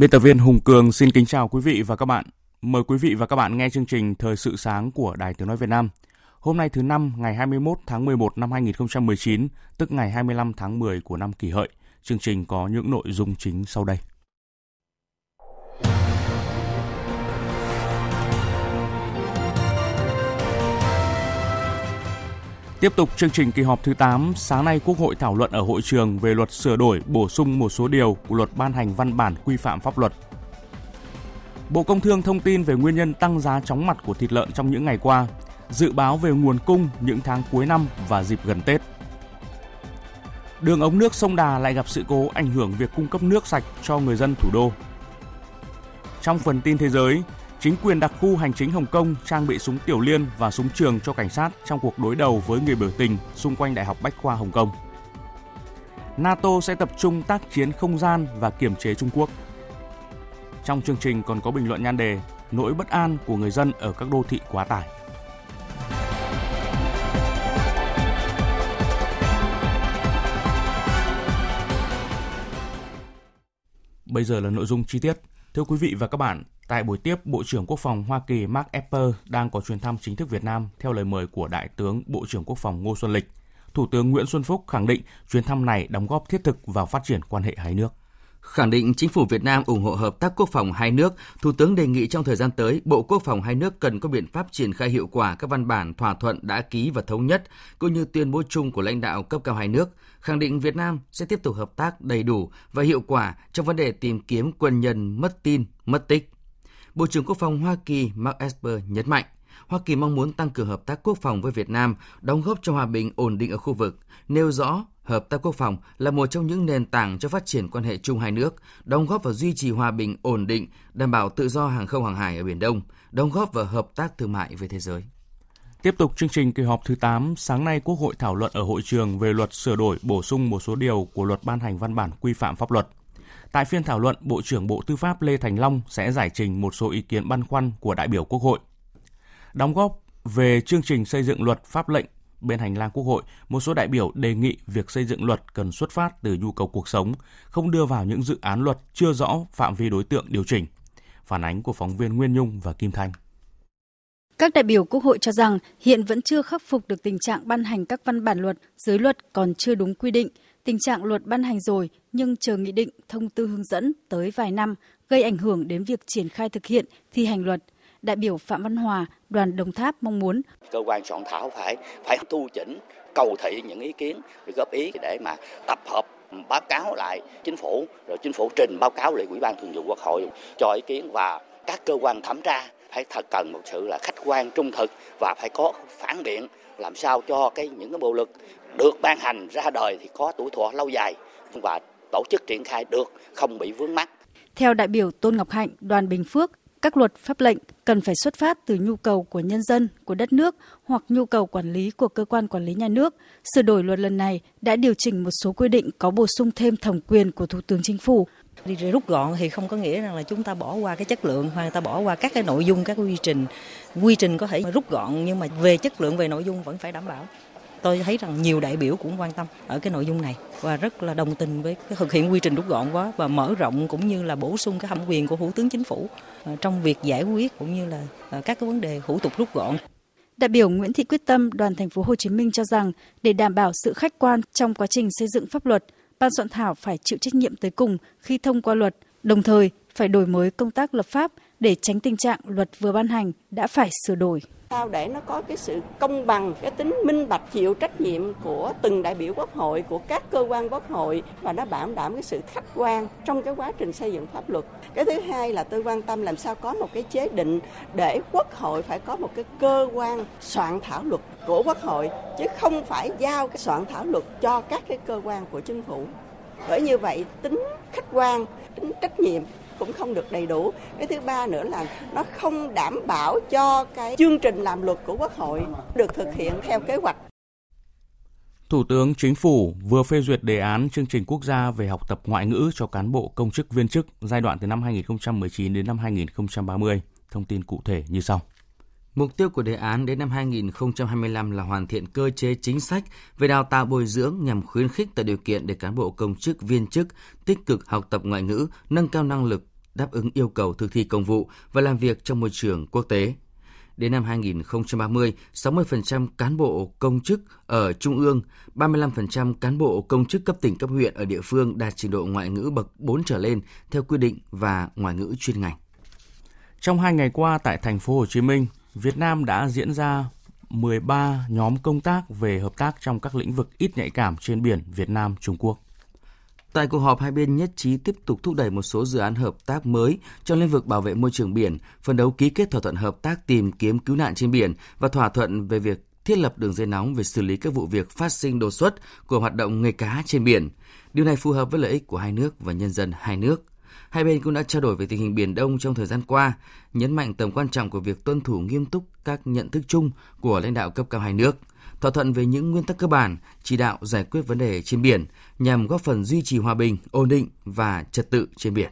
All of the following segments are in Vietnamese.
Biên tập viên Hùng Cường xin kính chào quý vị và các bạn. Mời quý vị và các bạn nghe chương trình Thời sự sáng của Đài Tiếng Nói Việt Nam. Hôm nay thứ năm ngày 21 tháng 11 năm 2019, tức ngày 25 tháng 10 của năm kỷ hợi. Chương trình có những nội dung chính sau đây. Tiếp tục chương trình kỳ họp thứ 8, sáng nay Quốc hội thảo luận ở hội trường về luật sửa đổi, bổ sung một số điều của luật ban hành văn bản quy phạm pháp luật. Bộ Công Thương thông tin về nguyên nhân tăng giá chóng mặt của thịt lợn trong những ngày qua, dự báo về nguồn cung những tháng cuối năm và dịp gần Tết. Đường ống nước sông Đà lại gặp sự cố ảnh hưởng việc cung cấp nước sạch cho người dân thủ đô. Trong phần tin thế giới, Chính quyền đặc khu hành chính Hồng Kông trang bị súng tiểu liên và súng trường cho cảnh sát trong cuộc đối đầu với người biểu tình xung quanh Đại học Bách khoa Hồng Kông. NATO sẽ tập trung tác chiến không gian và kiểm chế Trung Quốc. Trong chương trình còn có bình luận nhan đề Nỗi bất an của người dân ở các đô thị quá tải. Bây giờ là nội dung chi tiết. Thưa quý vị và các bạn, Tại buổi tiếp, Bộ trưởng Quốc phòng Hoa Kỳ Mark Esper đang có chuyến thăm chính thức Việt Nam theo lời mời của Đại tướng Bộ trưởng Quốc phòng Ngô Xuân Lịch. Thủ tướng Nguyễn Xuân Phúc khẳng định chuyến thăm này đóng góp thiết thực vào phát triển quan hệ hai nước. Khẳng định chính phủ Việt Nam ủng hộ hợp tác quốc phòng hai nước, Thủ tướng đề nghị trong thời gian tới, Bộ Quốc phòng hai nước cần có biện pháp triển khai hiệu quả các văn bản thỏa thuận đã ký và thống nhất, cũng như tuyên bố chung của lãnh đạo cấp cao hai nước, khẳng định Việt Nam sẽ tiếp tục hợp tác đầy đủ và hiệu quả trong vấn đề tìm kiếm quân nhân mất tin, mất tích. Bộ trưởng Quốc phòng Hoa Kỳ Mark Esper nhấn mạnh, Hoa Kỳ mong muốn tăng cường hợp tác quốc phòng với Việt Nam, đóng góp cho hòa bình ổn định ở khu vực, nêu rõ hợp tác quốc phòng là một trong những nền tảng cho phát triển quan hệ chung hai nước, đóng góp vào duy trì hòa bình ổn định, đảm bảo tự do hàng không hàng hải ở Biển Đông, đóng góp vào hợp tác thương mại với thế giới. Tiếp tục chương trình kỳ họp thứ 8, sáng nay Quốc hội thảo luận ở hội trường về luật sửa đổi bổ sung một số điều của luật ban hành văn bản quy phạm pháp luật. Tại phiên thảo luận, Bộ trưởng Bộ Tư pháp Lê Thành Long sẽ giải trình một số ý kiến băn khoăn của đại biểu Quốc hội. Đóng góp về chương trình xây dựng luật pháp lệnh bên hành lang Quốc hội, một số đại biểu đề nghị việc xây dựng luật cần xuất phát từ nhu cầu cuộc sống, không đưa vào những dự án luật chưa rõ phạm vi đối tượng điều chỉnh. Phản ánh của phóng viên Nguyên Nhung và Kim Thanh. Các đại biểu Quốc hội cho rằng hiện vẫn chưa khắc phục được tình trạng ban hành các văn bản luật, dưới luật còn chưa đúng quy định, tình trạng luật ban hành rồi nhưng chờ nghị định, thông tư hướng dẫn tới vài năm gây ảnh hưởng đến việc triển khai thực hiện thi hành luật. Đại biểu Phạm Văn Hòa, đoàn Đồng Tháp mong muốn cơ quan soạn thảo phải phải thu chỉnh, cầu thị những ý kiến góp ý để mà tập hợp báo cáo lại chính phủ rồi chính phủ trình báo cáo lại ủy ban thường vụ quốc hội cho ý kiến và các cơ quan thẩm tra phải thật cần một sự là khách quan trung thực và phải có phản biện làm sao cho cái những cái bộ luật được ban hành ra đời thì có tuổi thọ lâu dài và tổ chức triển khai được không bị vướng mắc. Theo đại biểu Tôn Ngọc Hạnh, đoàn Bình Phước, các luật pháp lệnh cần phải xuất phát từ nhu cầu của nhân dân, của đất nước hoặc nhu cầu quản lý của cơ quan quản lý nhà nước. Sửa đổi luật lần này đã điều chỉnh một số quy định có bổ sung thêm thẩm quyền của Thủ tướng Chính phủ. Đi rút gọn thì không có nghĩa rằng là chúng ta bỏ qua cái chất lượng hoặc ta bỏ qua các cái nội dung, các quy trình. Quy trình có thể rút gọn nhưng mà về chất lượng, về nội dung vẫn phải đảm bảo tôi thấy rằng nhiều đại biểu cũng quan tâm ở cái nội dung này và rất là đồng tình với cái thực hiện quy trình rút gọn quá và mở rộng cũng như là bổ sung cái thẩm quyền của thủ tướng chính phủ ờ, trong việc giải quyết cũng như là ờ, các cái vấn đề thủ tục rút gọn. Đại biểu Nguyễn Thị Quyết Tâm, đoàn thành phố Hồ Chí Minh cho rằng để đảm bảo sự khách quan trong quá trình xây dựng pháp luật, ban soạn thảo phải chịu trách nhiệm tới cùng khi thông qua luật, đồng thời phải đổi mới công tác lập pháp để tránh tình trạng luật vừa ban hành đã phải sửa đổi sao để nó có cái sự công bằng, cái tính minh bạch chịu trách nhiệm của từng đại biểu quốc hội, của các cơ quan quốc hội và nó bảo đảm cái sự khách quan trong cái quá trình xây dựng pháp luật. Cái thứ hai là tôi quan tâm làm sao có một cái chế định để quốc hội phải có một cái cơ quan soạn thảo luật của quốc hội chứ không phải giao cái soạn thảo luật cho các cái cơ quan của chính phủ. Bởi như vậy tính khách quan, tính trách nhiệm cũng không được đầy đủ. Cái thứ ba nữa là nó không đảm bảo cho cái chương trình làm luật của Quốc hội được thực hiện theo kế hoạch. Thủ tướng Chính phủ vừa phê duyệt đề án chương trình quốc gia về học tập ngoại ngữ cho cán bộ công chức viên chức giai đoạn từ năm 2019 đến năm 2030. Thông tin cụ thể như sau. Mục tiêu của đề án đến năm 2025 là hoàn thiện cơ chế chính sách về đào tạo bồi dưỡng nhằm khuyến khích tạo điều kiện để cán bộ công chức viên chức tích cực học tập ngoại ngữ, nâng cao năng lực đáp ứng yêu cầu thực thi công vụ và làm việc trong môi trường quốc tế. Đến năm 2030, 60% cán bộ công chức ở trung ương, 35% cán bộ công chức cấp tỉnh cấp huyện ở địa phương đạt trình độ ngoại ngữ bậc 4 trở lên theo quy định và ngoại ngữ chuyên ngành. Trong hai ngày qua tại thành phố Hồ Chí Minh, Việt Nam đã diễn ra 13 nhóm công tác về hợp tác trong các lĩnh vực ít nhạy cảm trên biển Việt Nam Trung Quốc. Tại cuộc họp, hai bên nhất trí tiếp tục thúc đẩy một số dự án hợp tác mới trong lĩnh vực bảo vệ môi trường biển, phấn đấu ký kết thỏa thuận hợp tác tìm kiếm cứu nạn trên biển và thỏa thuận về việc thiết lập đường dây nóng về xử lý các vụ việc phát sinh đột xuất của hoạt động nghề cá trên biển. Điều này phù hợp với lợi ích của hai nước và nhân dân hai nước. Hai bên cũng đã trao đổi về tình hình Biển Đông trong thời gian qua, nhấn mạnh tầm quan trọng của việc tuân thủ nghiêm túc các nhận thức chung của lãnh đạo cấp cao hai nước, thỏa thuận về những nguyên tắc cơ bản, chỉ đạo giải quyết vấn đề trên biển nhằm góp phần duy trì hòa bình, ổn định và trật tự trên biển.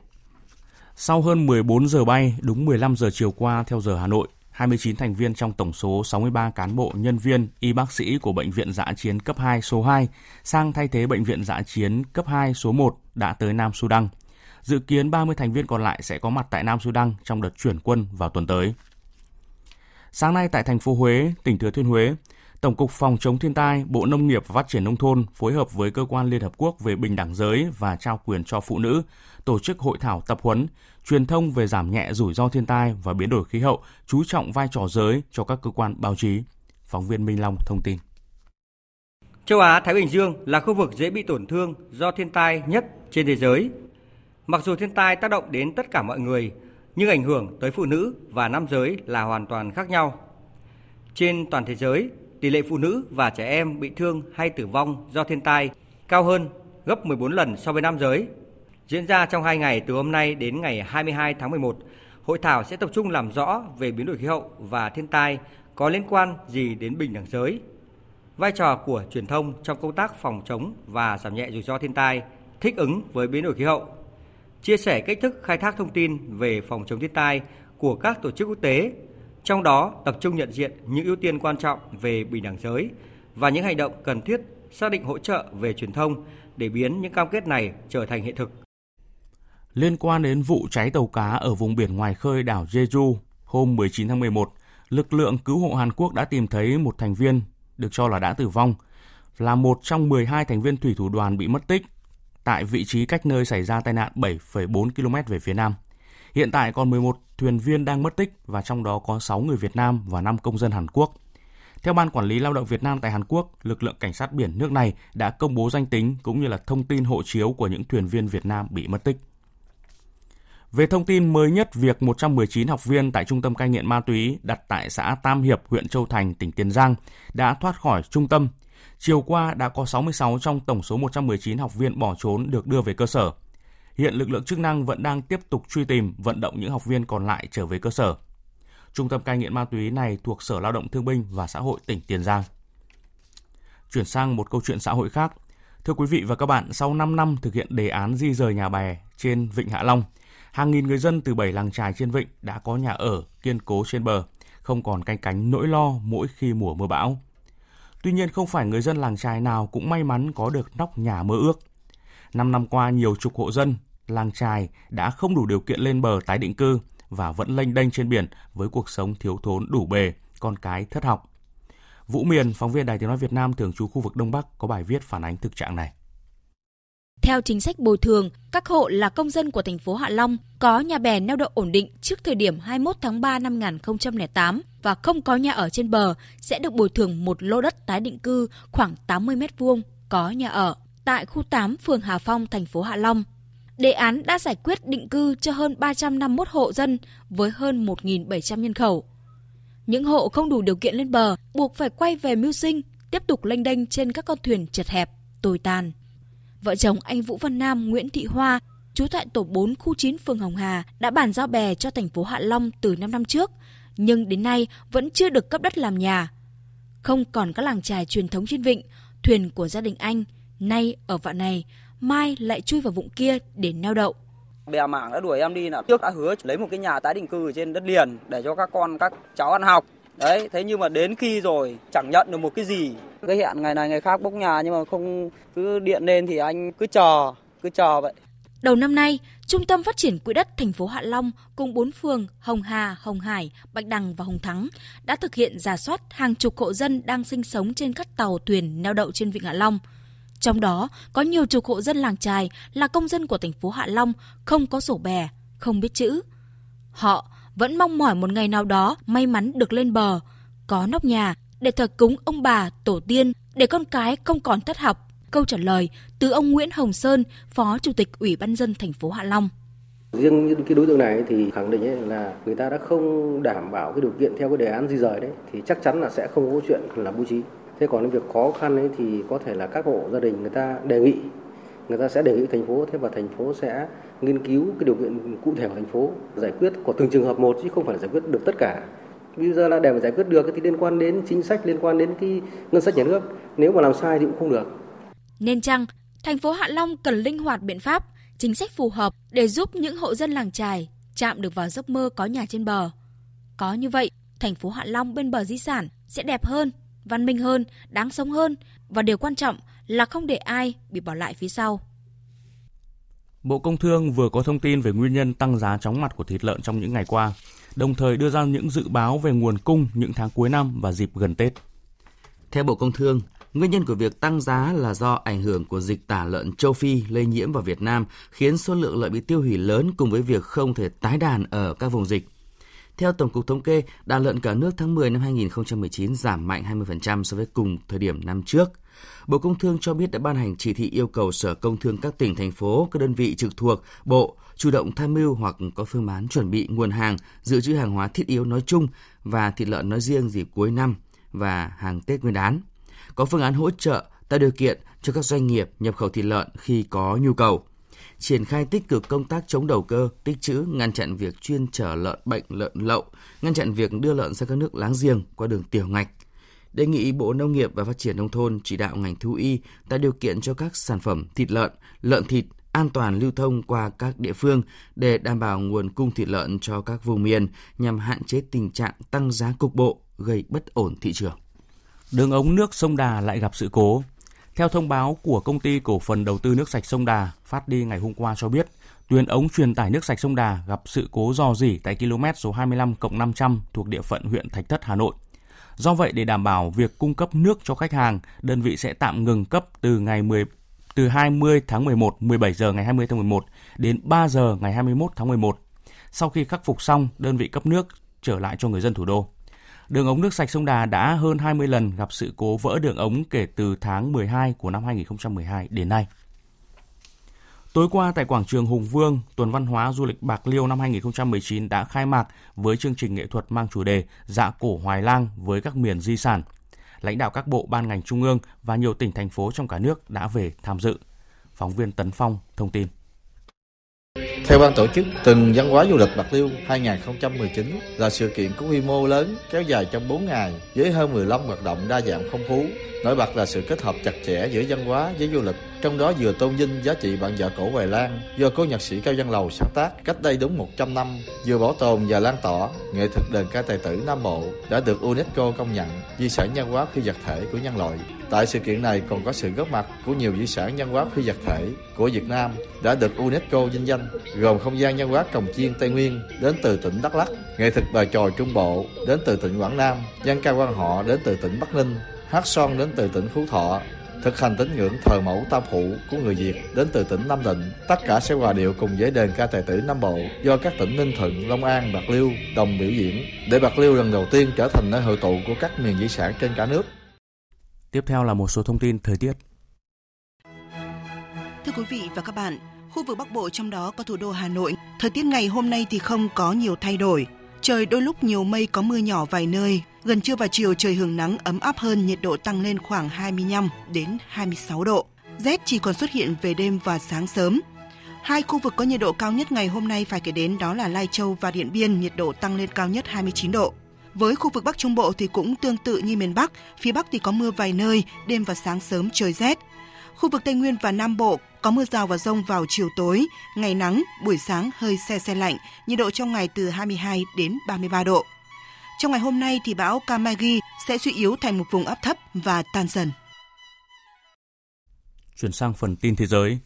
Sau hơn 14 giờ bay, đúng 15 giờ chiều qua theo giờ Hà Nội, 29 thành viên trong tổng số 63 cán bộ, nhân viên, y bác sĩ của Bệnh viện Giã chiến cấp 2 số 2 sang thay thế Bệnh viện Giã chiến cấp 2 số 1 đã tới Nam Sudan. Dự kiến 30 thành viên còn lại sẽ có mặt tại Nam Sudan trong đợt chuyển quân vào tuần tới. Sáng nay tại thành phố Huế, tỉnh Thừa Thiên Huế, Tổng cục Phòng chống thiên tai, Bộ Nông nghiệp và Phát triển nông thôn phối hợp với cơ quan Liên hợp quốc về bình đẳng giới và trao quyền cho phụ nữ tổ chức hội thảo tập huấn, truyền thông về giảm nhẹ rủi ro thiên tai và biến đổi khí hậu, chú trọng vai trò giới cho các cơ quan báo chí. Phóng viên Minh Long thông tin. Châu Á Thái Bình Dương là khu vực dễ bị tổn thương do thiên tai nhất trên thế giới. Mặc dù thiên tai tác động đến tất cả mọi người, nhưng ảnh hưởng tới phụ nữ và nam giới là hoàn toàn khác nhau. Trên toàn thế giới, tỷ lệ phụ nữ và trẻ em bị thương hay tử vong do thiên tai cao hơn gấp 14 lần so với nam giới. Diễn ra trong 2 ngày từ hôm nay đến ngày 22 tháng 11, hội thảo sẽ tập trung làm rõ về biến đổi khí hậu và thiên tai có liên quan gì đến bình đẳng giới, vai trò của truyền thông trong công tác phòng chống và giảm nhẹ rủi ro thiên tai, thích ứng với biến đổi khí hậu, chia sẻ cách thức khai thác thông tin về phòng chống thiên tai của các tổ chức quốc tế trong đó tập trung nhận diện những ưu tiên quan trọng về bình đẳng giới và những hành động cần thiết xác định hỗ trợ về truyền thông để biến những cam kết này trở thành hiện thực. Liên quan đến vụ cháy tàu cá ở vùng biển ngoài khơi đảo Jeju hôm 19 tháng 11, lực lượng cứu hộ Hàn Quốc đã tìm thấy một thành viên được cho là đã tử vong, là một trong 12 thành viên thủy thủ đoàn bị mất tích tại vị trí cách nơi xảy ra tai nạn 7,4 km về phía nam. Hiện tại còn 11 thuyền viên đang mất tích và trong đó có 6 người Việt Nam và 5 công dân Hàn Quốc. Theo Ban Quản lý Lao động Việt Nam tại Hàn Quốc, lực lượng cảnh sát biển nước này đã công bố danh tính cũng như là thông tin hộ chiếu của những thuyền viên Việt Nam bị mất tích. Về thông tin mới nhất việc 119 học viên tại trung tâm cai nghiện ma túy đặt tại xã Tam Hiệp, huyện Châu Thành, tỉnh Tiền Giang đã thoát khỏi trung tâm. Chiều qua đã có 66 trong tổng số 119 học viên bỏ trốn được đưa về cơ sở. Hiện lực lượng chức năng vẫn đang tiếp tục truy tìm, vận động những học viên còn lại trở về cơ sở. Trung tâm cai nghiện ma túy này thuộc Sở Lao động Thương binh và Xã hội tỉnh Tiền Giang. Chuyển sang một câu chuyện xã hội khác. Thưa quý vị và các bạn, sau 5 năm thực hiện đề án di rời nhà bè trên Vịnh Hạ Long, hàng nghìn người dân từ 7 làng trài trên vịnh đã có nhà ở kiên cố trên bờ, không còn canh cánh nỗi lo mỗi khi mùa mưa bão. Tuy nhiên không phải người dân làng trài nào cũng may mắn có được nóc nhà mơ ước. Năm năm qua, nhiều chục hộ dân làng trài đã không đủ điều kiện lên bờ tái định cư và vẫn lênh đênh trên biển với cuộc sống thiếu thốn đủ bề, con cái thất học. Vũ Miền, phóng viên Đài Tiếng Nói Việt Nam thường trú khu vực Đông Bắc có bài viết phản ánh thực trạng này. Theo chính sách bồi thường, các hộ là công dân của thành phố Hạ Long có nhà bè neo đậu ổn định trước thời điểm 21 tháng 3 năm 2008 và không có nhà ở trên bờ sẽ được bồi thường một lô đất tái định cư khoảng 80 m2 có nhà ở tại khu 8 phường Hà Phong, thành phố Hạ Long. Đề án đã giải quyết định cư cho hơn 351 hộ dân với hơn 1.700 nhân khẩu. Những hộ không đủ điều kiện lên bờ buộc phải quay về mưu sinh, tiếp tục lênh đênh trên các con thuyền chật hẹp, tồi tàn. Vợ chồng anh Vũ Văn Nam, Nguyễn Thị Hoa, trú tại tổ 4 khu 9 phường Hồng Hà đã bàn giao bè cho thành phố Hạ Long từ 5 năm trước, nhưng đến nay vẫn chưa được cấp đất làm nhà. Không còn các làng trài truyền thống trên vịnh, thuyền của gia đình anh nay ở vạn này, mai lại chui vào vụng kia để neo đậu. Bè mảng đã đuổi em đi là trước đã hứa lấy một cái nhà tái định cư ở trên đất liền để cho các con các cháu ăn học. Đấy, thế nhưng mà đến khi rồi chẳng nhận được một cái gì. Cái hẹn ngày này ngày khác bốc nhà nhưng mà không cứ điện lên thì anh cứ chờ, cứ chờ vậy. Đầu năm nay, Trung tâm Phát triển Quỹ đất thành phố Hạ Long cùng bốn phường Hồng Hà, Hồng Hải, Bạch Đằng và Hồng Thắng đã thực hiện giả soát hàng chục hộ dân đang sinh sống trên các tàu thuyền neo đậu trên vịnh Hạ Long. Trong đó có nhiều chục hộ dân làng trài là công dân của thành phố Hạ Long không có sổ bè, không biết chữ. Họ vẫn mong mỏi một ngày nào đó may mắn được lên bờ, có nóc nhà để thờ cúng ông bà, tổ tiên, để con cái không còn thất học. Câu trả lời từ ông Nguyễn Hồng Sơn, Phó Chủ tịch Ủy ban dân thành phố Hạ Long. Riêng những cái đối tượng này thì khẳng định là người ta đã không đảm bảo cái điều kiện theo cái đề án di rời đấy thì chắc chắn là sẽ không có chuyện là bố trí. Thế còn việc khó khăn ấy thì có thể là các hộ gia đình người ta đề nghị, người ta sẽ đề nghị thành phố. Thế và thành phố sẽ nghiên cứu cái điều kiện cụ thể của thành phố, giải quyết của từng trường hợp một chứ không phải là giải quyết được tất cả. Bây giờ là để mà giải quyết được thì liên quan đến chính sách, liên quan đến cái ngân sách nhà nước, nếu mà làm sai thì cũng không được. Nên chăng thành phố Hạ Long cần linh hoạt biện pháp, chính sách phù hợp để giúp những hộ dân làng trài chạm được vào giấc mơ có nhà trên bờ? Có như vậy, thành phố Hạ Long bên bờ di sản sẽ đẹp hơn văn minh hơn đáng sống hơn và điều quan trọng là không để ai bị bỏ lại phía sau. Bộ Công Thương vừa có thông tin về nguyên nhân tăng giá chóng mặt của thịt lợn trong những ngày qua, đồng thời đưa ra những dự báo về nguồn cung những tháng cuối năm và dịp gần Tết. Theo Bộ Công Thương, Nguyên nhân của việc tăng giá là do ảnh hưởng của dịch tả lợn châu Phi lây nhiễm vào Việt Nam, khiến số lượng lợn bị tiêu hủy lớn cùng với việc không thể tái đàn ở các vùng dịch. Theo Tổng cục Thống kê, đàn lợn cả nước tháng 10 năm 2019 giảm mạnh 20% so với cùng thời điểm năm trước. Bộ Công Thương cho biết đã ban hành chỉ thị yêu cầu Sở Công Thương các tỉnh, thành phố, các đơn vị trực thuộc Bộ chủ động tham mưu hoặc có phương án chuẩn bị nguồn hàng, dự trữ hàng hóa thiết yếu nói chung và thịt lợn nói riêng dịp cuối năm và hàng Tết Nguyên đán. Có phương án hỗ trợ tạo điều kiện cho các doanh nghiệp nhập khẩu thịt lợn khi có nhu cầu triển khai tích cực công tác chống đầu cơ, tích trữ, ngăn chặn việc chuyên chở lợn bệnh lợn lậu, ngăn chặn việc đưa lợn sang các nước láng giềng qua đường tiểu ngạch. Đề nghị Bộ Nông nghiệp và Phát triển Nông thôn chỉ đạo ngành thú y tạo điều kiện cho các sản phẩm thịt lợn, lợn thịt an toàn lưu thông qua các địa phương để đảm bảo nguồn cung thịt lợn cho các vùng miền nhằm hạn chế tình trạng tăng giá cục bộ gây bất ổn thị trường. Đường ống nước sông Đà lại gặp sự cố. Theo thông báo của công ty cổ phần đầu tư nước sạch sông Đà phát đi ngày hôm qua cho biết, tuyến ống truyền tải nước sạch sông Đà gặp sự cố dò dỉ tại km số 25 500 thuộc địa phận huyện Thạch Thất, Hà Nội. Do vậy, để đảm bảo việc cung cấp nước cho khách hàng, đơn vị sẽ tạm ngừng cấp từ ngày 10 từ 20 tháng 11, 17 giờ ngày 20 tháng 11 đến 3 giờ ngày 21 tháng 11. Sau khi khắc phục xong, đơn vị cấp nước trở lại cho người dân thủ đô. Đường ống nước sạch sông Đà đã hơn 20 lần gặp sự cố vỡ đường ống kể từ tháng 12 của năm 2012 đến nay. Tối qua tại quảng trường Hùng Vương, tuần văn hóa du lịch Bạc Liêu năm 2019 đã khai mạc với chương trình nghệ thuật mang chủ đề Dạ cổ Hoài Lang với các miền di sản. Lãnh đạo các bộ ban ngành trung ương và nhiều tỉnh thành phố trong cả nước đã về tham dự. Phóng viên Tấn Phong thông tin. Theo ban tổ chức, tuần văn hóa du lịch Bạc Liêu 2019 là sự kiện có quy mô lớn kéo dài trong 4 ngày với hơn 15 hoạt động đa dạng phong phú. Nổi bật là sự kết hợp chặt chẽ giữa văn hóa với du lịch, trong đó vừa tôn vinh giá trị bạn vợ cổ Hoài Lan do cố nhạc sĩ Cao Văn Lầu sáng tác cách đây đúng 100 năm, vừa bảo tồn và lan tỏa nghệ thuật đờn ca tài tử Nam Bộ đã được UNESCO công nhận di sản văn hóa phi vật thể của nhân loại. Tại sự kiện này còn có sự góp mặt của nhiều di sản văn hóa phi vật thể của Việt Nam đã được UNESCO vinh danh, gồm không gian văn hóa Cồng Chiên Tây Nguyên đến từ tỉnh Đắk Lắk, nghệ thuật bài tròi Trung Bộ đến từ tỉnh Quảng Nam, dân ca quan họ đến từ tỉnh Bắc Ninh, hát son đến từ tỉnh Phú Thọ, thực hành tín ngưỡng thờ mẫu tam phụ của người Việt đến từ tỉnh Nam Định. Tất cả sẽ hòa điệu cùng với đền ca tài tử Nam Bộ do các tỉnh Ninh Thuận, Long An, Bạc Liêu đồng biểu diễn để Bạc Liêu lần đầu tiên trở thành nơi hội tụ của các miền di sản trên cả nước. Tiếp theo là một số thông tin thời tiết. Thưa quý vị và các bạn, khu vực Bắc Bộ trong đó có thủ đô Hà Nội, thời tiết ngày hôm nay thì không có nhiều thay đổi. Trời đôi lúc nhiều mây có mưa nhỏ vài nơi, gần trưa và chiều trời hưởng nắng ấm áp hơn, nhiệt độ tăng lên khoảng 25 đến 26 độ. Rét chỉ còn xuất hiện về đêm và sáng sớm. Hai khu vực có nhiệt độ cao nhất ngày hôm nay phải kể đến đó là Lai Châu và Điện Biên, nhiệt độ tăng lên cao nhất 29 độ. Với khu vực Bắc Trung Bộ thì cũng tương tự như miền Bắc, phía Bắc thì có mưa vài nơi, đêm và sáng sớm trời rét. Khu vực Tây Nguyên và Nam Bộ có mưa rào và rông vào chiều tối, ngày nắng, buổi sáng hơi se se lạnh, nhiệt độ trong ngày từ 22 đến 33 độ. Trong ngày hôm nay thì bão Kamagi sẽ suy yếu thành một vùng áp thấp và tan dần. Chuyển sang phần tin thế giới.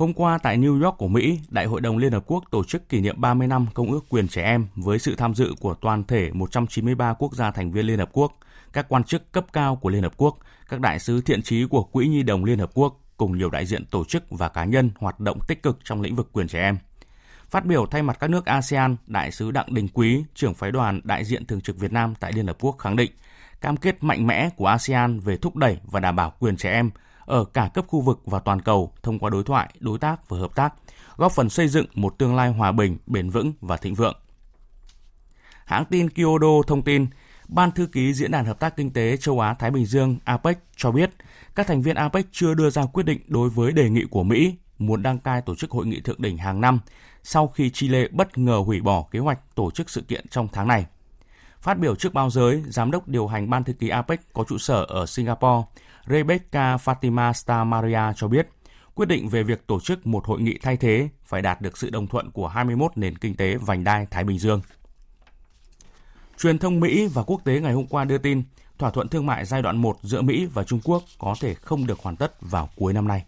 Hôm qua tại New York của Mỹ, Đại hội đồng Liên Hợp Quốc tổ chức kỷ niệm 30 năm Công ước quyền trẻ em với sự tham dự của toàn thể 193 quốc gia thành viên Liên Hợp Quốc, các quan chức cấp cao của Liên Hợp Quốc, các đại sứ thiện trí của Quỹ Nhi đồng Liên Hợp Quốc cùng nhiều đại diện tổ chức và cá nhân hoạt động tích cực trong lĩnh vực quyền trẻ em. Phát biểu thay mặt các nước ASEAN, Đại sứ Đặng Đình Quý, trưởng phái đoàn đại diện thường trực Việt Nam tại Liên Hợp Quốc khẳng định cam kết mạnh mẽ của ASEAN về thúc đẩy và đảm bảo quyền trẻ em ở cả cấp khu vực và toàn cầu thông qua đối thoại, đối tác và hợp tác, góp phần xây dựng một tương lai hòa bình, bền vững và thịnh vượng. Hãng tin Kyodo thông tin, Ban thư ký Diễn đàn Hợp tác Kinh tế Châu Á-Thái Bình Dương APEC cho biết, các thành viên APEC chưa đưa ra quyết định đối với đề nghị của Mỹ muốn đăng cai tổ chức hội nghị thượng đỉnh hàng năm sau khi Chile bất ngờ hủy bỏ kế hoạch tổ chức sự kiện trong tháng này. Phát biểu trước báo giới, Giám đốc điều hành Ban thư ký APEC có trụ sở ở Singapore, Rebecca Fatima Star Maria cho biết, quyết định về việc tổ chức một hội nghị thay thế phải đạt được sự đồng thuận của 21 nền kinh tế vành đai Thái Bình Dương. Truyền thông Mỹ và quốc tế ngày hôm qua đưa tin, thỏa thuận thương mại giai đoạn 1 giữa Mỹ và Trung Quốc có thể không được hoàn tất vào cuối năm nay.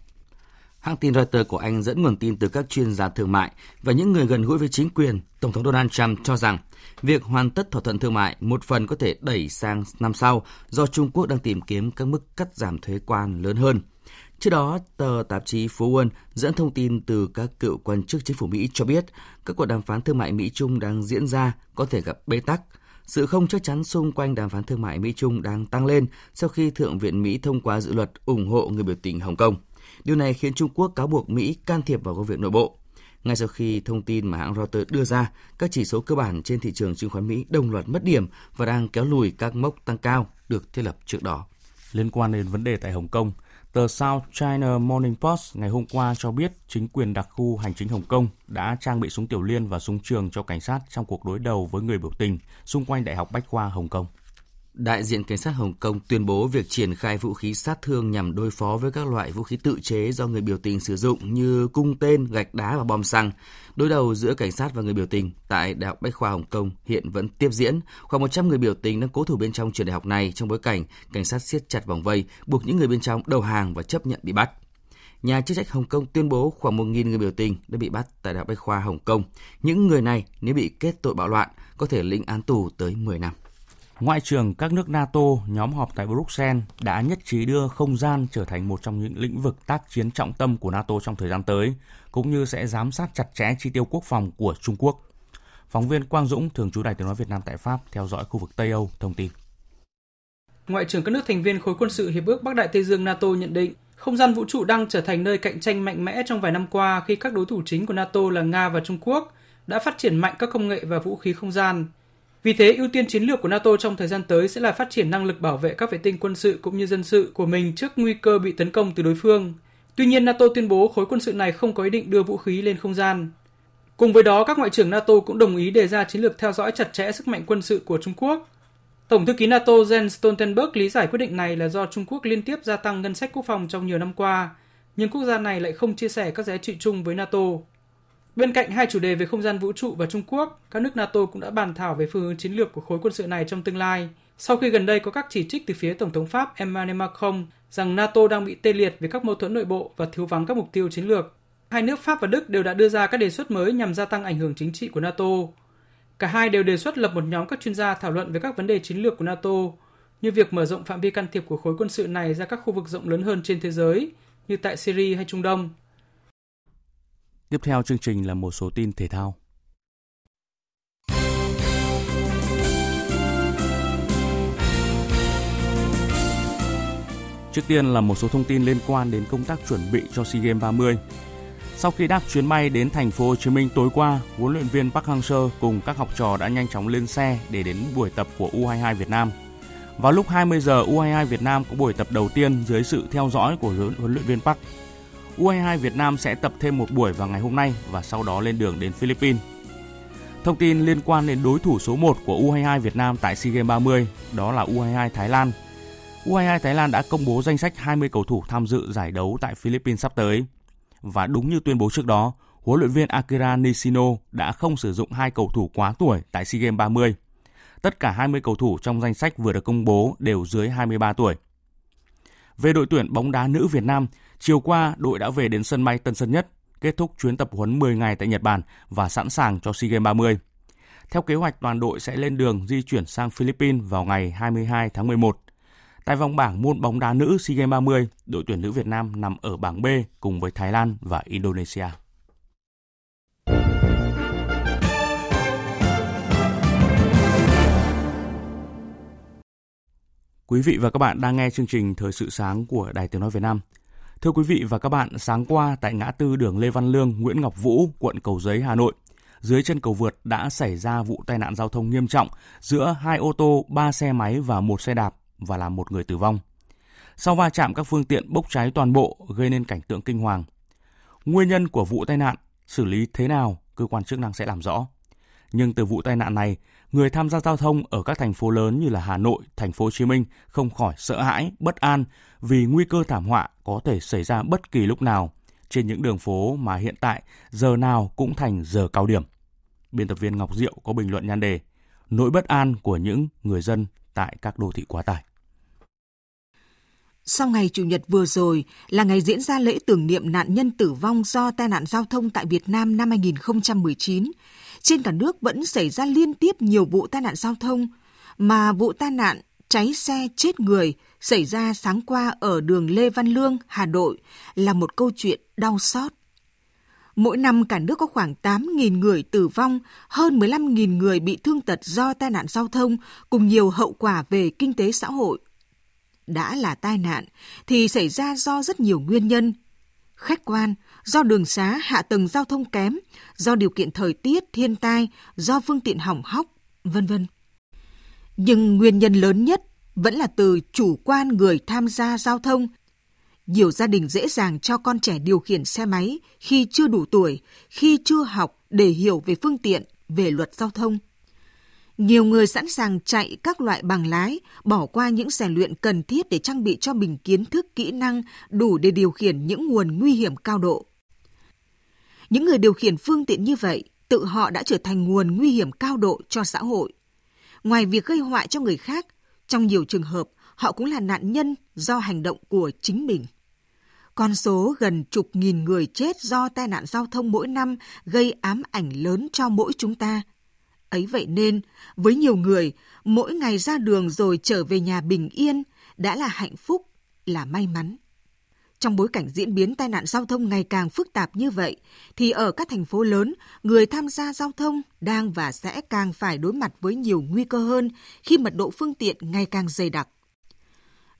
Hãng tin Reuters của Anh dẫn nguồn tin từ các chuyên gia thương mại và những người gần gũi với chính quyền, Tổng thống Donald Trump cho rằng việc hoàn tất thỏa thuận thương mại một phần có thể đẩy sang năm sau do Trung Quốc đang tìm kiếm các mức cắt giảm thuế quan lớn hơn. Trước đó, tờ tạp chí Phố Wall dẫn thông tin từ các cựu quan chức chính phủ Mỹ cho biết các cuộc đàm phán thương mại Mỹ-Trung đang diễn ra có thể gặp bế tắc. Sự không chắc chắn xung quanh đàm phán thương mại Mỹ-Trung đang tăng lên sau khi Thượng viện Mỹ thông qua dự luật ủng hộ người biểu tình Hồng Kông. Điều này khiến Trung Quốc cáo buộc Mỹ can thiệp vào công việc nội bộ. Ngay sau khi thông tin mà hãng Reuters đưa ra, các chỉ số cơ bản trên thị trường chứng khoán Mỹ đồng loạt mất điểm và đang kéo lùi các mốc tăng cao được thiết lập trước đó. Liên quan đến vấn đề tại Hồng Kông, tờ South China Morning Post ngày hôm qua cho biết chính quyền đặc khu hành chính Hồng Kông đã trang bị súng tiểu liên và súng trường cho cảnh sát trong cuộc đối đầu với người biểu tình xung quanh Đại học Bách khoa Hồng Kông. Đại diện cảnh sát Hồng Kông tuyên bố việc triển khai vũ khí sát thương nhằm đối phó với các loại vũ khí tự chế do người biểu tình sử dụng như cung tên, gạch đá và bom xăng. Đối đầu giữa cảnh sát và người biểu tình tại Đại học Bách khoa Hồng Kông hiện vẫn tiếp diễn. Khoảng 100 người biểu tình đang cố thủ bên trong trường đại học này trong bối cảnh cảnh sát siết chặt vòng vây, buộc những người bên trong đầu hàng và chấp nhận bị bắt. Nhà chức trách Hồng Kông tuyên bố khoảng 1.000 người biểu tình đã bị bắt tại Đại học Bách khoa Hồng Kông. Những người này nếu bị kết tội bạo loạn có thể lĩnh án tù tới 10 năm. Ngoại trưởng các nước NATO nhóm họp tại Bruxelles đã nhất trí đưa không gian trở thành một trong những lĩnh vực tác chiến trọng tâm của NATO trong thời gian tới, cũng như sẽ giám sát chặt chẽ chi tiêu quốc phòng của Trung Quốc. Phóng viên Quang Dũng, thường trú Đài tiếng nói Việt Nam tại Pháp, theo dõi khu vực Tây Âu, thông tin. Ngoại trưởng các nước thành viên khối quân sự Hiệp ước Bắc Đại Tây Dương NATO nhận định, không gian vũ trụ đang trở thành nơi cạnh tranh mạnh mẽ trong vài năm qua khi các đối thủ chính của NATO là Nga và Trung Quốc đã phát triển mạnh các công nghệ và vũ khí không gian – vì thế, ưu tiên chiến lược của NATO trong thời gian tới sẽ là phát triển năng lực bảo vệ các vệ tinh quân sự cũng như dân sự của mình trước nguy cơ bị tấn công từ đối phương. Tuy nhiên, NATO tuyên bố khối quân sự này không có ý định đưa vũ khí lên không gian. Cùng với đó, các ngoại trưởng NATO cũng đồng ý đề ra chiến lược theo dõi chặt chẽ sức mạnh quân sự của Trung Quốc. Tổng thư ký NATO Jens Stoltenberg lý giải quyết định này là do Trung Quốc liên tiếp gia tăng ngân sách quốc phòng trong nhiều năm qua, nhưng quốc gia này lại không chia sẻ các giá trị chung với NATO. Bên cạnh hai chủ đề về không gian vũ trụ và Trung Quốc, các nước NATO cũng đã bàn thảo về phương hướng chiến lược của khối quân sự này trong tương lai, sau khi gần đây có các chỉ trích từ phía Tổng thống Pháp Emmanuel Macron rằng NATO đang bị tê liệt vì các mâu thuẫn nội bộ và thiếu vắng các mục tiêu chiến lược. Hai nước Pháp và Đức đều đã đưa ra các đề xuất mới nhằm gia tăng ảnh hưởng chính trị của NATO. Cả hai đều đề xuất lập một nhóm các chuyên gia thảo luận về các vấn đề chiến lược của NATO, như việc mở rộng phạm vi can thiệp của khối quân sự này ra các khu vực rộng lớn hơn trên thế giới, như tại Syria hay Trung Đông. Tiếp theo chương trình là một số tin thể thao. Trước tiên là một số thông tin liên quan đến công tác chuẩn bị cho SEA Games 30. Sau khi đáp chuyến bay đến thành phố Hồ Chí Minh tối qua, huấn luyện viên Park Hang-seo cùng các học trò đã nhanh chóng lên xe để đến buổi tập của U22 Việt Nam. Vào lúc 20 giờ, U22 Việt Nam có buổi tập đầu tiên dưới sự theo dõi của huấn luyện viên Park. U22 Việt Nam sẽ tập thêm một buổi vào ngày hôm nay và sau đó lên đường đến Philippines. Thông tin liên quan đến đối thủ số 1 của U22 Việt Nam tại SEA Games 30 đó là U22 Thái Lan. U22 Thái Lan đã công bố danh sách 20 cầu thủ tham dự giải đấu tại Philippines sắp tới. Và đúng như tuyên bố trước đó, huấn luyện viên Akira Nishino đã không sử dụng hai cầu thủ quá tuổi tại SEA Games 30. Tất cả 20 cầu thủ trong danh sách vừa được công bố đều dưới 23 tuổi. Về đội tuyển bóng đá nữ Việt Nam, chiều qua đội đã về đến sân bay Tân Sơn Nhất, kết thúc chuyến tập huấn 10 ngày tại Nhật Bản và sẵn sàng cho SEA Games 30. Theo kế hoạch, toàn đội sẽ lên đường di chuyển sang Philippines vào ngày 22 tháng 11. Tại vòng bảng môn bóng đá nữ SEA Games 30, đội tuyển nữ Việt Nam nằm ở bảng B cùng với Thái Lan và Indonesia. Quý vị và các bạn đang nghe chương trình Thời sự sáng của Đài Tiếng Nói Việt Nam. Thưa quý vị và các bạn, sáng qua tại ngã tư đường Lê Văn Lương, Nguyễn Ngọc Vũ, quận Cầu Giấy, Hà Nội, dưới chân cầu vượt đã xảy ra vụ tai nạn giao thông nghiêm trọng giữa hai ô tô, ba xe máy và một xe đạp và làm một người tử vong. Sau va chạm các phương tiện bốc cháy toàn bộ gây nên cảnh tượng kinh hoàng. Nguyên nhân của vụ tai nạn, xử lý thế nào, cơ quan chức năng sẽ làm rõ. Nhưng từ vụ tai nạn này, người tham gia giao thông ở các thành phố lớn như là Hà Nội, thành phố Hồ Chí Minh không khỏi sợ hãi, bất an vì nguy cơ thảm họa có thể xảy ra bất kỳ lúc nào trên những đường phố mà hiện tại giờ nào cũng thành giờ cao điểm. Biên tập viên Ngọc Diệu có bình luận nhan đề Nỗi bất an của những người dân tại các đô thị quá tải. Sau ngày Chủ nhật vừa rồi là ngày diễn ra lễ tưởng niệm nạn nhân tử vong do tai nạn giao thông tại Việt Nam năm 2019, trên cả nước vẫn xảy ra liên tiếp nhiều vụ tai nạn giao thông, mà vụ tai nạn cháy xe chết người xảy ra sáng qua ở đường Lê Văn Lương, Hà Nội là một câu chuyện đau xót. Mỗi năm cả nước có khoảng 8.000 người tử vong, hơn 15.000 người bị thương tật do tai nạn giao thông cùng nhiều hậu quả về kinh tế xã hội. Đã là tai nạn thì xảy ra do rất nhiều nguyên nhân. Khách quan, do đường xá hạ tầng giao thông kém, do điều kiện thời tiết, thiên tai, do phương tiện hỏng hóc, vân vân. Nhưng nguyên nhân lớn nhất vẫn là từ chủ quan người tham gia giao thông. Nhiều gia đình dễ dàng cho con trẻ điều khiển xe máy khi chưa đủ tuổi, khi chưa học để hiểu về phương tiện, về luật giao thông. Nhiều người sẵn sàng chạy các loại bằng lái, bỏ qua những rèn luyện cần thiết để trang bị cho mình kiến thức, kỹ năng đủ để điều khiển những nguồn nguy hiểm cao độ. Những người điều khiển phương tiện như vậy, tự họ đã trở thành nguồn nguy hiểm cao độ cho xã hội. Ngoài việc gây họa cho người khác, trong nhiều trường hợp, họ cũng là nạn nhân do hành động của chính mình. Con số gần chục nghìn người chết do tai nạn giao thông mỗi năm gây ám ảnh lớn cho mỗi chúng ta. Ấy vậy nên, với nhiều người, mỗi ngày ra đường rồi trở về nhà bình yên đã là hạnh phúc, là may mắn. Trong bối cảnh diễn biến tai nạn giao thông ngày càng phức tạp như vậy, thì ở các thành phố lớn, người tham gia giao thông đang và sẽ càng phải đối mặt với nhiều nguy cơ hơn khi mật độ phương tiện ngày càng dày đặc.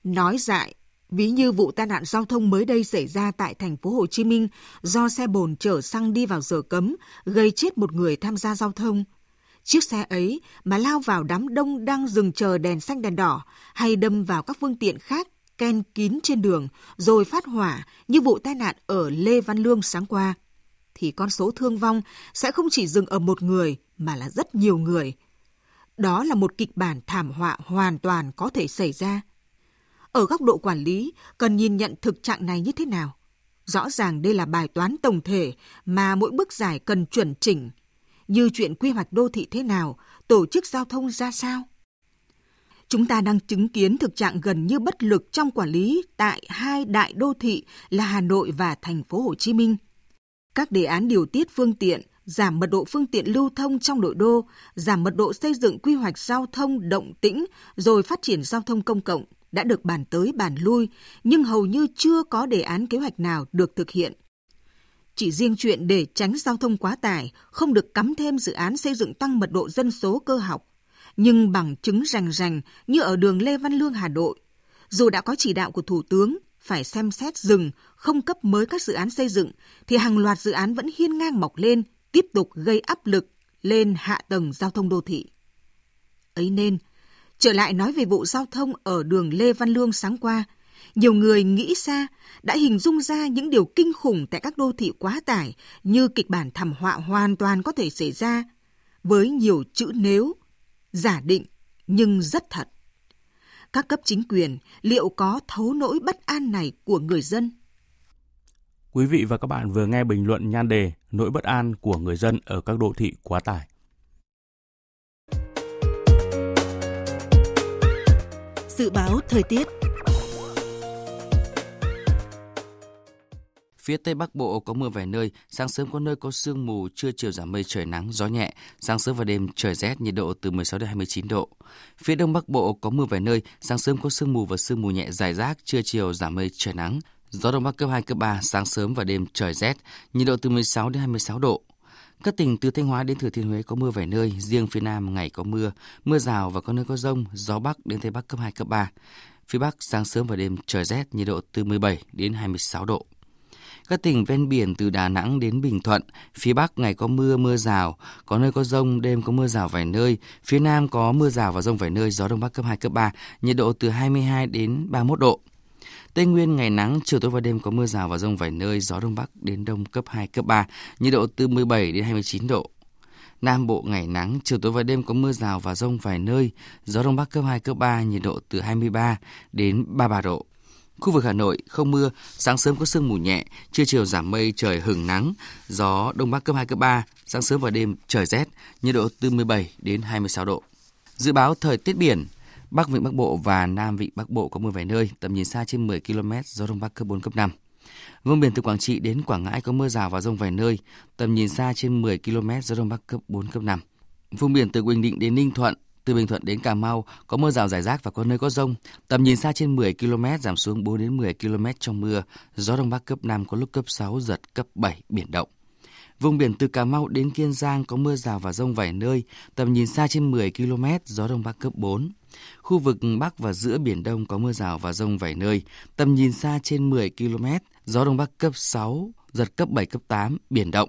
Nói dại, ví như vụ tai nạn giao thông mới đây xảy ra tại thành phố Hồ Chí Minh do xe bồn chở xăng đi vào giờ cấm, gây chết một người tham gia giao thông. Chiếc xe ấy mà lao vào đám đông đang dừng chờ đèn xanh đèn đỏ hay đâm vào các phương tiện khác ken kín trên đường rồi phát hỏa như vụ tai nạn ở Lê Văn Lương sáng qua, thì con số thương vong sẽ không chỉ dừng ở một người mà là rất nhiều người. Đó là một kịch bản thảm họa hoàn toàn có thể xảy ra. Ở góc độ quản lý, cần nhìn nhận thực trạng này như thế nào? Rõ ràng đây là bài toán tổng thể mà mỗi bước giải cần chuẩn chỉnh, như chuyện quy hoạch đô thị thế nào, tổ chức giao thông ra sao. Chúng ta đang chứng kiến thực trạng gần như bất lực trong quản lý tại hai đại đô thị là Hà Nội và thành phố Hồ Chí Minh. Các đề án điều tiết phương tiện giảm mật độ phương tiện lưu thông trong nội đô, giảm mật độ xây dựng quy hoạch giao thông động tĩnh, rồi phát triển giao thông công cộng đã được bàn tới bàn lui, nhưng hầu như chưa có đề án kế hoạch nào được thực hiện. Chỉ riêng chuyện để tránh giao thông quá tải, không được cắm thêm dự án xây dựng tăng mật độ dân số cơ học, nhưng bằng chứng rành rành như ở đường Lê Văn Lương Hà Nội, dù đã có chỉ đạo của Thủ tướng phải xem xét dừng, không cấp mới các dự án xây dựng, thì hàng loạt dự án vẫn hiên ngang mọc lên, tiếp tục gây áp lực lên hạ tầng giao thông đô thị. Ấy nên, trở lại nói về vụ giao thông ở đường Lê Văn Lương sáng qua, nhiều người nghĩ xa đã hình dung ra những điều kinh khủng tại các đô thị quá tải như kịch bản thảm họa hoàn toàn có thể xảy ra với nhiều chữ nếu, giả định nhưng rất thật các cấp chính quyền liệu có thấu nỗi bất an này của người dân? Quý vị và các bạn vừa nghe bình luận nhan đề Nỗi bất an của người dân ở các đô thị quá tải. Dự báo thời tiết Phía Tây Bắc Bộ có mưa vài nơi, sáng sớm có nơi có sương mù, trưa chiều giảm mây trời nắng, gió nhẹ, sáng sớm và đêm trời rét, nhiệt độ từ 16 đến 29 độ. Phía Đông Bắc Bộ có mưa vài nơi, sáng sớm có sương mù và sương mù nhẹ dài rác, trưa chiều giảm mây trời nắng, gió Đông Bắc cấp 2, cấp 3, sáng sớm và đêm trời rét, nhiệt độ từ 16 đến 26 độ. Các tỉnh từ Thanh Hóa đến Thừa Thiên Huế có mưa vài nơi, riêng phía Nam ngày có mưa, mưa rào và có nơi có rông, gió Bắc đến Tây Bắc cấp 2, cấp 3. Phía Bắc sáng sớm và đêm trời rét, nhiệt độ từ 17 đến 26 độ. Các tỉnh ven biển từ Đà Nẵng đến Bình Thuận, phía Bắc ngày có mưa, mưa rào, có nơi có rông, đêm có mưa rào vài nơi. Phía Nam có mưa rào và rông vài nơi, gió Đông Bắc cấp 2, cấp 3, nhiệt độ từ 22 đến 31 độ. Tây Nguyên ngày nắng, chiều tối và đêm có mưa rào và rông vài nơi, gió Đông Bắc đến Đông cấp 2, cấp 3, nhiệt độ từ 17 đến 29 độ. Nam Bộ ngày nắng, chiều tối và đêm có mưa rào và rông vài nơi, gió Đông Bắc cấp 2, cấp 3, nhiệt độ từ 23 đến 33 độ. Khu vực Hà Nội không mưa, sáng sớm có sương mù nhẹ, trưa chiều giảm mây trời hừng nắng, gió đông bắc cấp 2 cấp 3, sáng sớm và đêm trời rét, nhiệt độ từ 17 đến 26 độ. Dự báo thời tiết biển, Bắc Vịnh Bắc Bộ và Nam Vịnh Bắc Bộ có mưa vài nơi, tầm nhìn xa trên 10 km, gió đông bắc cấp 4 cấp 5. Vùng biển từ Quảng Trị đến Quảng Ngãi có mưa rào và rông vài nơi, tầm nhìn xa trên 10 km, gió đông bắc cấp 4 cấp 5. Vùng biển từ Bình Định đến Ninh Thuận từ Bình Thuận đến Cà Mau có mưa rào rải rác và có nơi có rông. Tầm nhìn xa trên 10 km giảm xuống 4 đến 10 km trong mưa. Gió đông bắc cấp 5 có lúc cấp 6 giật cấp 7 biển động. Vùng biển từ Cà Mau đến Kiên Giang có mưa rào và rông vài nơi, tầm nhìn xa trên 10 km, gió đông bắc cấp 4. Khu vực Bắc và giữa Biển Đông có mưa rào và rông vài nơi, tầm nhìn xa trên 10 km, gió đông bắc cấp 6, giật cấp 7, cấp 8, biển động.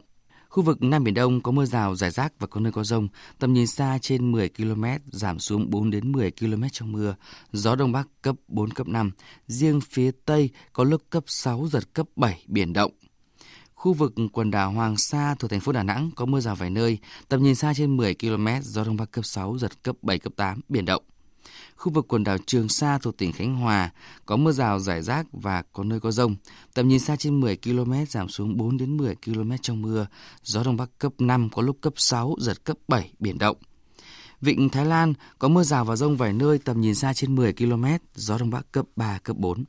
Khu vực Nam Biển Đông có mưa rào, rải rác và có nơi có rông, tầm nhìn xa trên 10 km, giảm xuống 4 đến 10 km trong mưa, gió Đông Bắc cấp 4, cấp 5. Riêng phía Tây có lúc cấp 6, giật cấp 7, biển động. Khu vực quần đảo Hoàng Sa thuộc thành phố Đà Nẵng có mưa rào vài nơi, tầm nhìn xa trên 10 km, gió Đông Bắc cấp 6, giật cấp 7, cấp 8, biển động. Khu vực quần đảo Trường Sa thuộc tỉnh Khánh Hòa có mưa rào rải rác và có nơi có rông. Tầm nhìn xa trên 10 km giảm xuống 4 đến 10 km trong mưa. Gió đông bắc cấp 5 có lúc cấp 6 giật cấp 7 biển động. Vịnh Thái Lan có mưa rào và rông vài nơi tầm nhìn xa trên 10 km, gió đông bắc cấp 3 cấp 4.